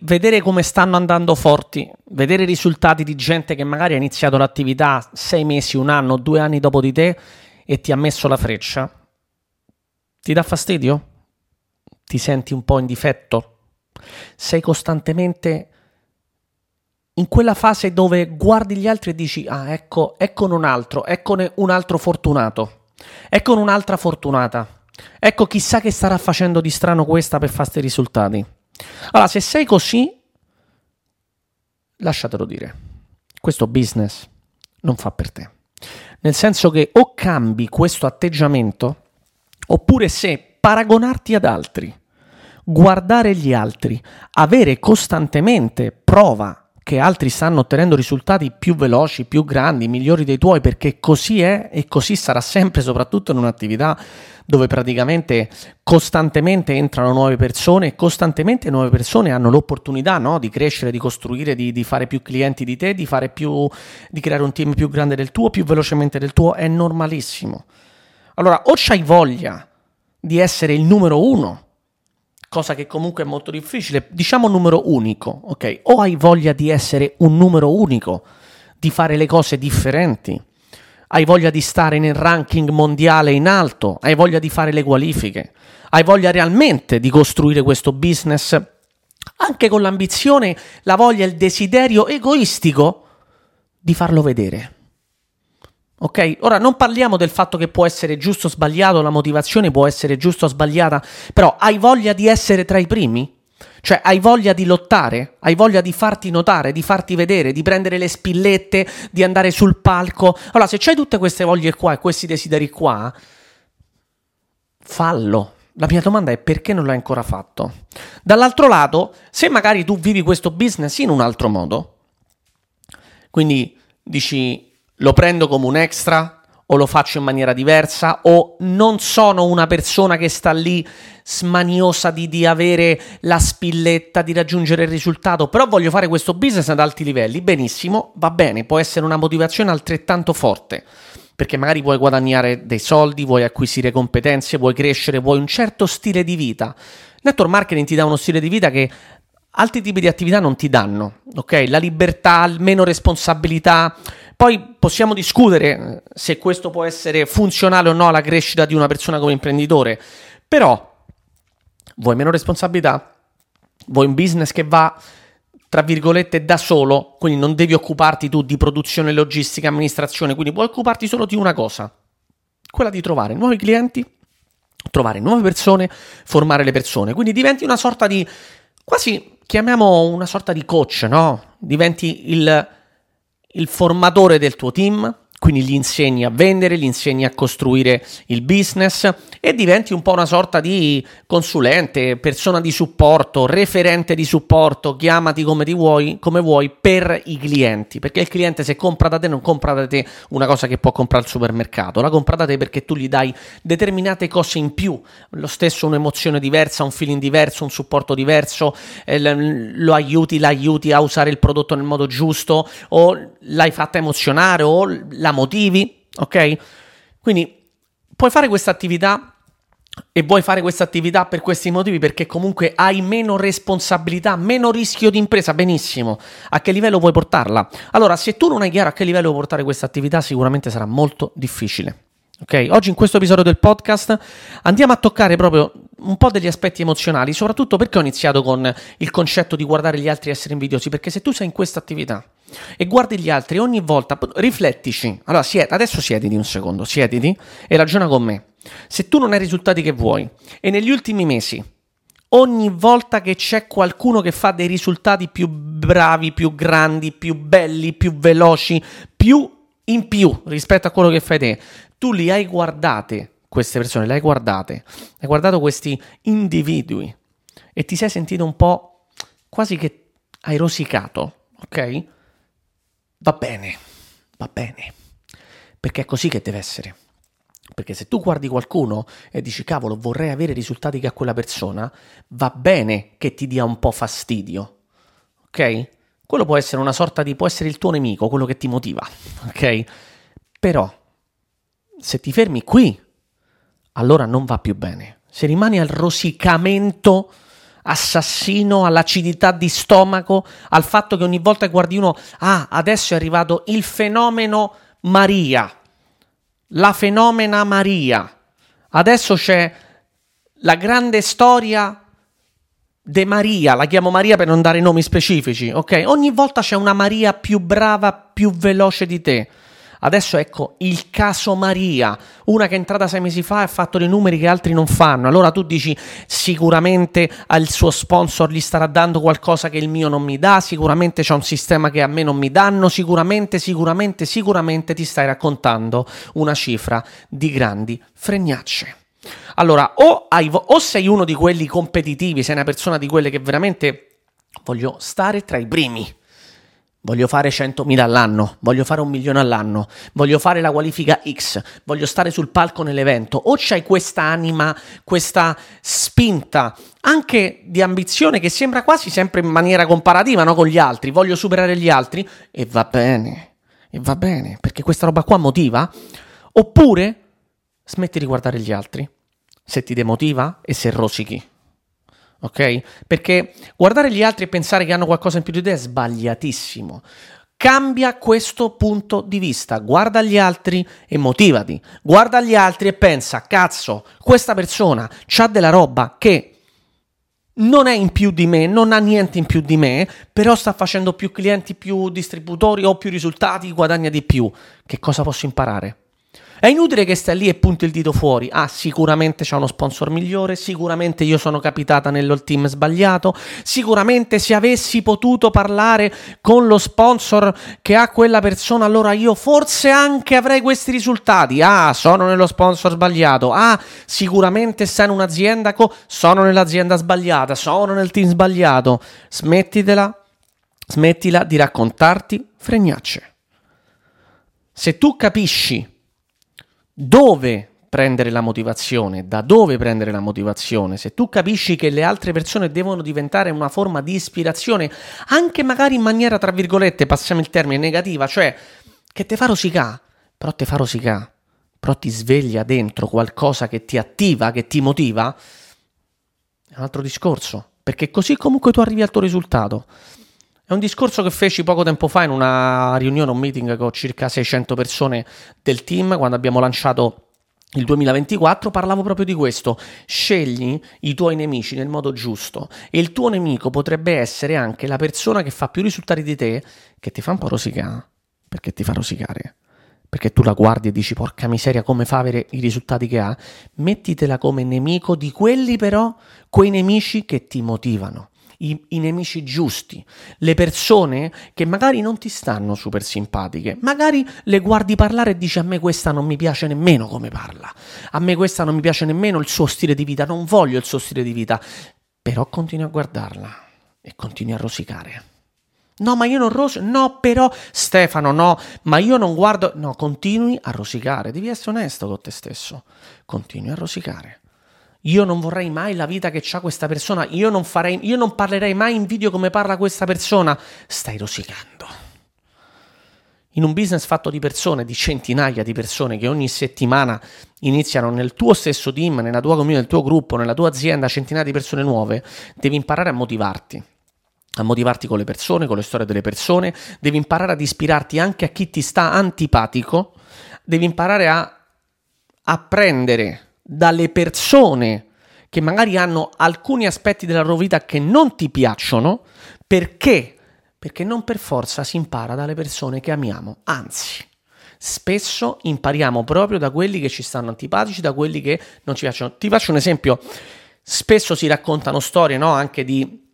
vedere come stanno andando forti, vedere i risultati di gente che magari ha iniziato l'attività sei mesi, un anno, due anni dopo di te e ti ha messo la freccia, ti dà fastidio? Ti senti un po' in difetto? Sei costantemente in quella fase dove guardi gli altri e dici, ah, ecco, eccone un altro, eccone un altro fortunato, eccone un'altra fortunata, ecco chissà che starà facendo di strano questa per fare questi risultati. Allora, se sei così, lasciatelo dire, questo business non fa per te. Nel senso che o cambi questo atteggiamento, oppure se paragonarti ad altri, guardare gli altri, avere costantemente prova che altri stanno ottenendo risultati più veloci, più grandi, migliori dei tuoi, perché così è e così sarà sempre, soprattutto in un'attività dove praticamente costantemente entrano nuove persone e costantemente nuove persone hanno l'opportunità no, di crescere, di costruire, di, di, fare più clienti di te, di, più, di creare un team più grande del tuo, più velocemente del tuo, è normalissimo. Allora, o c'hai voglia di essere il numero uno, cosa che comunque è molto difficile, diciamo numero unico, ok? O hai voglia di essere un numero unico, di fare le cose differenti, hai voglia di stare nel ranking mondiale in alto, hai voglia di fare le qualifiche, hai voglia realmente di costruire questo business, anche con l'ambizione, la voglia, il desiderio egoistico di farlo vedere. Ok? Ora non parliamo del fatto che può essere giusto o sbagliato, la motivazione può essere giusta o sbagliata, però hai voglia di essere tra i primi? Cioè, hai voglia di lottare? Hai voglia di farti notare, di farti vedere, di prendere le spillette, di andare sul palco? Allora, se c'hai tutte queste voglie qua e questi desideri qua, fallo. La mia domanda è perché non l'hai ancora fatto? Dall'altro lato, se magari tu vivi questo business in un altro modo, quindi dici lo prendo come un extra o lo faccio in maniera diversa o non sono una persona che sta lì smaniosa di, di, avere la spilletta, di raggiungere il risultato, però voglio fare questo business ad alti livelli, benissimo, va bene, può essere una motivazione altrettanto forte, perché magari vuoi guadagnare dei soldi, vuoi acquisire competenze, vuoi crescere, vuoi un certo stile di vita. Network marketing ti dà uno stile di vita che altri tipi di attività non ti danno, ok? La libertà, meno responsabilità, poi possiamo discutere eh, se questo può essere funzionale o no alla crescita di una persona come imprenditore, però vuoi meno responsabilità? Vuoi un business che va tra virgolette da solo, quindi non devi occuparti tu di produzione, logistica, amministrazione, quindi puoi occuparti solo di una cosa, quella di trovare nuovi clienti, trovare nuove persone, formare le persone, quindi diventi una sorta di quasi chiamiamo una sorta di coach, no? Diventi il il formatore del tuo team, quindi gli insegni a vendere, gli insegni a costruire il business e diventi un po' una sorta di consulente, persona di supporto, referente di supporto, chiamati come, vuoi, come vuoi per i clienti, perché il cliente se compra da te non compra da te una cosa che può comprare al supermercato, la compra da te perché tu gli dai determinate cose in più, lo stesso un'emozione diversa, un feeling diverso, un supporto diverso, eh, lo aiuti, l'aiuti a usare il prodotto nel modo giusto o l'hai fatta emozionare o la la motivi, ok? Quindi puoi fare questa attività e vuoi fare questa attività per questi motivi perché comunque hai meno responsabilità, meno rischio di impresa, benissimo. A che livello puoi portarla? Allora, se tu non hai chiaro a che livello puoi portare questa attività, sicuramente sarà molto difficile. Ok, oggi in questo episodio del podcast andiamo a toccare proprio un po' degli aspetti emozionali, soprattutto perché ho iniziato con il concetto di guardare gli altri essere invidiosi, perché se tu sei in questa attività e guardi gli altri ogni volta, riflettici, allora sied- adesso siediti un secondo, siediti e ragiona con me. Se tu non hai i risultati che vuoi e negli ultimi mesi, ogni volta che c'è qualcuno che fa dei risultati più bravi, più grandi, più belli, più veloci, più in più rispetto a quello che fai te, tu li hai guardate, queste persone, le hai guardate, hai guardato questi individui e ti sei sentito un po' quasi che hai rosicato, ok? Va bene, va bene, perché è così che deve essere. Perché se tu guardi qualcuno e dici cavolo vorrei avere i risultati che ha quella persona, va bene che ti dia un po' fastidio, ok? Quello può essere una sorta di, può essere il tuo nemico, quello che ti motiva, ok? Però se ti fermi qui, allora non va più bene. Se rimani al rosicamento assassino, all'acidità di stomaco, al fatto che ogni volta che guardi uno, ah, adesso è arrivato il fenomeno Maria, la fenomena Maria. Adesso c'è la grande storia De Maria, la chiamo Maria per non dare nomi specifici, ok? Ogni volta c'è una Maria più brava, più veloce di te. Adesso ecco il caso Maria, una che è entrata sei mesi fa e ha fatto dei numeri che altri non fanno. Allora tu dici sicuramente al suo sponsor gli starà dando qualcosa che il mio non mi dà, sicuramente c'è un sistema che a me non mi danno, sicuramente, sicuramente, sicuramente ti stai raccontando una cifra di grandi fregnacce. Allora, o, hai, o sei uno di quelli competitivi, sei una persona di quelle che veramente voglio stare tra i primi. Voglio fare 100.000 all'anno, voglio fare un milione all'anno, voglio fare la qualifica X, voglio stare sul palco nell'evento. O c'hai questa anima, questa spinta, anche di ambizione che sembra quasi sempre in maniera comparativa no? con gli altri. Voglio superare gli altri e va bene, e va bene, perché questa roba qua motiva. Oppure smetti di guardare gli altri se ti demotiva e se rosichi. Ok? Perché guardare gli altri e pensare che hanno qualcosa in più di te è sbagliatissimo. Cambia questo punto di vista, guarda gli altri e motivati. Guarda gli altri e pensa, cazzo, questa persona ha della roba che non è in più di me, non ha niente in più di me, però sta facendo più clienti, più distributori o più risultati, guadagna di più. Che cosa posso imparare? È inutile che stai lì e punti il dito fuori. Ah, sicuramente c'è uno sponsor migliore, sicuramente io sono capitata nel team sbagliato, sicuramente se avessi potuto parlare con lo sponsor che ha quella persona, allora io forse anche avrei questi risultati. Ah, sono nello sponsor sbagliato. Ah, sicuramente stai in un'azienda, co- sono nell'azienda sbagliata, sono nel team sbagliato. Smettitela, smettila di raccontarti fregnacce. Se tu capisci dove prendere la motivazione, da dove prendere la motivazione, se tu capisci che le altre persone devono diventare una forma di ispirazione, anche magari in maniera, tra virgolette, passiamo il termine negativa, cioè che te fa rosicà, però te fa rosicà, però ti sveglia dentro qualcosa che ti attiva, che ti motiva, è un altro discorso, perché così comunque tu arrivi al tuo risultato. È un discorso che feci poco tempo fa in una riunione, un meeting con circa 600 persone del team, quando abbiamo lanciato il 2024 parlavo proprio di questo. Scegli i tuoi nemici nel modo giusto e il tuo nemico potrebbe essere anche la persona che fa più risultati di te, che ti fa un po' rosicare. Perché ti fa rosicare? Perché tu la guardi e dici porca miseria come fa avere i risultati che ha. Mettitela come nemico di quelli però, quei nemici che ti motivano i, i, nemici giusti, le persone che magari non ti stanno super simpatiche, magari le guardi parlare e dici a me questa non mi piace nemmeno come parla, a me questa non mi piace nemmeno il suo stile di vita, non voglio il suo stile di vita, però continui a guardarla e continui a rosicare. No, ma io non rosico. No, però Stefano, no, ma io non guardo. No, continui a rosicare. Devi essere onesto con te stesso. Continui a rosicare. Io non vorrei mai la vita che ha questa persona, io non, farei, io non parlerei mai in video come parla questa persona. Stai rosicando. In un business fatto di persone, di centinaia di persone che ogni settimana iniziano nel tuo stesso team, nella tua community, nel tuo gruppo, nella tua azienda, centinaia di persone nuove, devi imparare a motivarti a motivarti con le persone, con le storie delle persone, devi imparare ad ispirarti anche a chi ti sta antipatico, devi imparare a apprendere dalle persone che magari hanno alcuni aspetti della loro vita che non ti piacciono, perché? Perché non per forza si impara dalle persone che amiamo, anzi, spesso impariamo proprio da quelli che ci stanno antipatici, da quelli che non ci piacciono. Ti faccio un esempio, spesso si raccontano storie, no? Anche di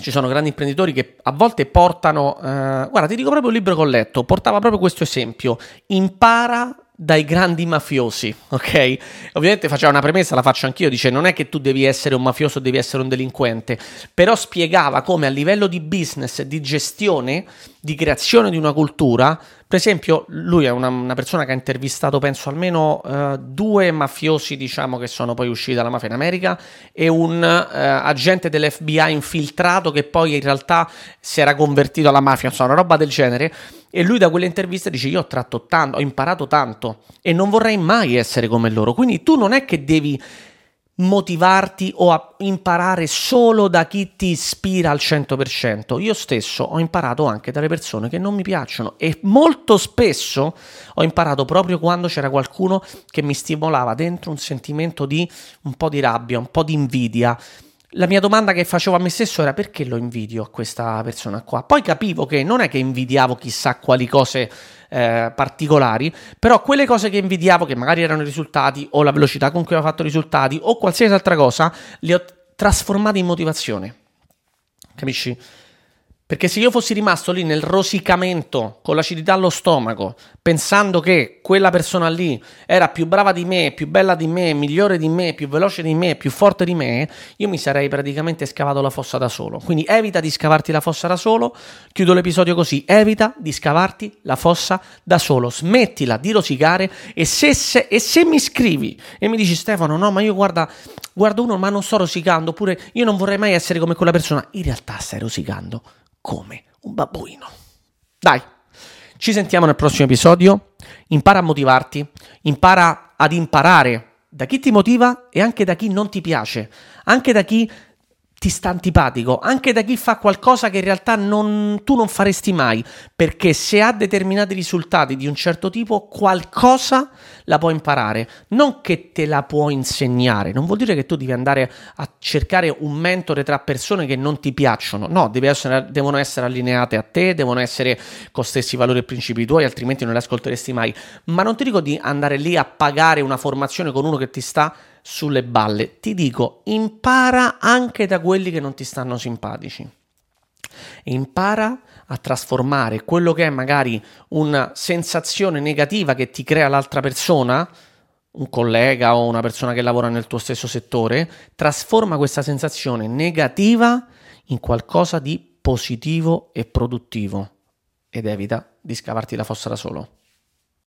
ci sono grandi imprenditori che a volte portano, eh, guarda, ti dico proprio un libro che ho letto, portava proprio questo esempio, impara dai grandi mafiosi, ok? Ovviamente faceva una premessa, la faccio anch'io, dice non è che tu devi essere un mafioso, devi essere un delinquente, però spiegava come a livello di business, di gestione, di creazione di una cultura, per esempio lui è una, una persona che ha intervistato penso almeno uh, due mafiosi diciamo che sono poi usciti dalla mafia in America e un uh, agente dell'FBI infiltrato che poi in realtà si era convertito alla mafia, insomma una roba del genere. E lui da quelle interviste dice io ho tratto tanto, ho imparato tanto e non vorrei mai essere come loro, quindi tu non è che devi motivarti o a imparare solo da chi ti ispira al 100%. Io stesso ho imparato anche dalle persone che non mi piacciono e molto spesso ho imparato proprio quando c'era qualcuno che mi stimolava dentro un sentimento di un po' di rabbia, un po' di invidia. La mia domanda che facevo a me stesso era perché lo invidio a questa persona qua. Poi capivo che non è che invidiavo chissà quali cose eh, particolari, però quelle cose che invidiavo, che magari erano i risultati o la velocità con cui avevo fatto i risultati o qualsiasi altra cosa, le ho trasformate in motivazione. Capisci? Perché se io fossi rimasto lì nel rosicamento, con l'acidità allo stomaco, pensando che quella persona lì era più brava di me, più bella di me, migliore di me, più veloce di me, più forte di me, io mi sarei praticamente scavato la fossa da solo. Quindi evita di scavarti la fossa da solo. Chiudo l'episodio così: evita di scavarti la fossa da solo. Smettila di rosicare. E se, se, e se mi scrivi e mi dici, Stefano, no, ma io guarda, guardo uno, ma non sto rosicando, oppure io non vorrei mai essere come quella persona, in realtà stai rosicando come un babbuino. Dai, ci sentiamo nel prossimo episodio. Impara a motivarti, impara ad imparare da chi ti motiva e anche da chi non ti piace, anche da chi ti sta antipatico, anche da chi fa qualcosa che in realtà non, tu non faresti mai, perché se ha determinati risultati di un certo tipo, qualcosa la può imparare, non che te la può insegnare, non vuol dire che tu devi andare a cercare un mentore tra persone che non ti piacciono, no, essere, devono essere allineate a te, devono essere con stessi valori e principi tuoi, altrimenti non le ascolteresti mai, ma non ti dico di andare lì a pagare una formazione con uno che ti sta sulle balle. Ti dico, impara anche da quelli che non ti stanno simpatici. Impara a trasformare quello che è magari una sensazione negativa che ti crea l'altra persona, un collega o una persona che lavora nel tuo stesso settore, trasforma questa sensazione negativa in qualcosa di positivo e produttivo ed evita di scavarti la fossa da solo.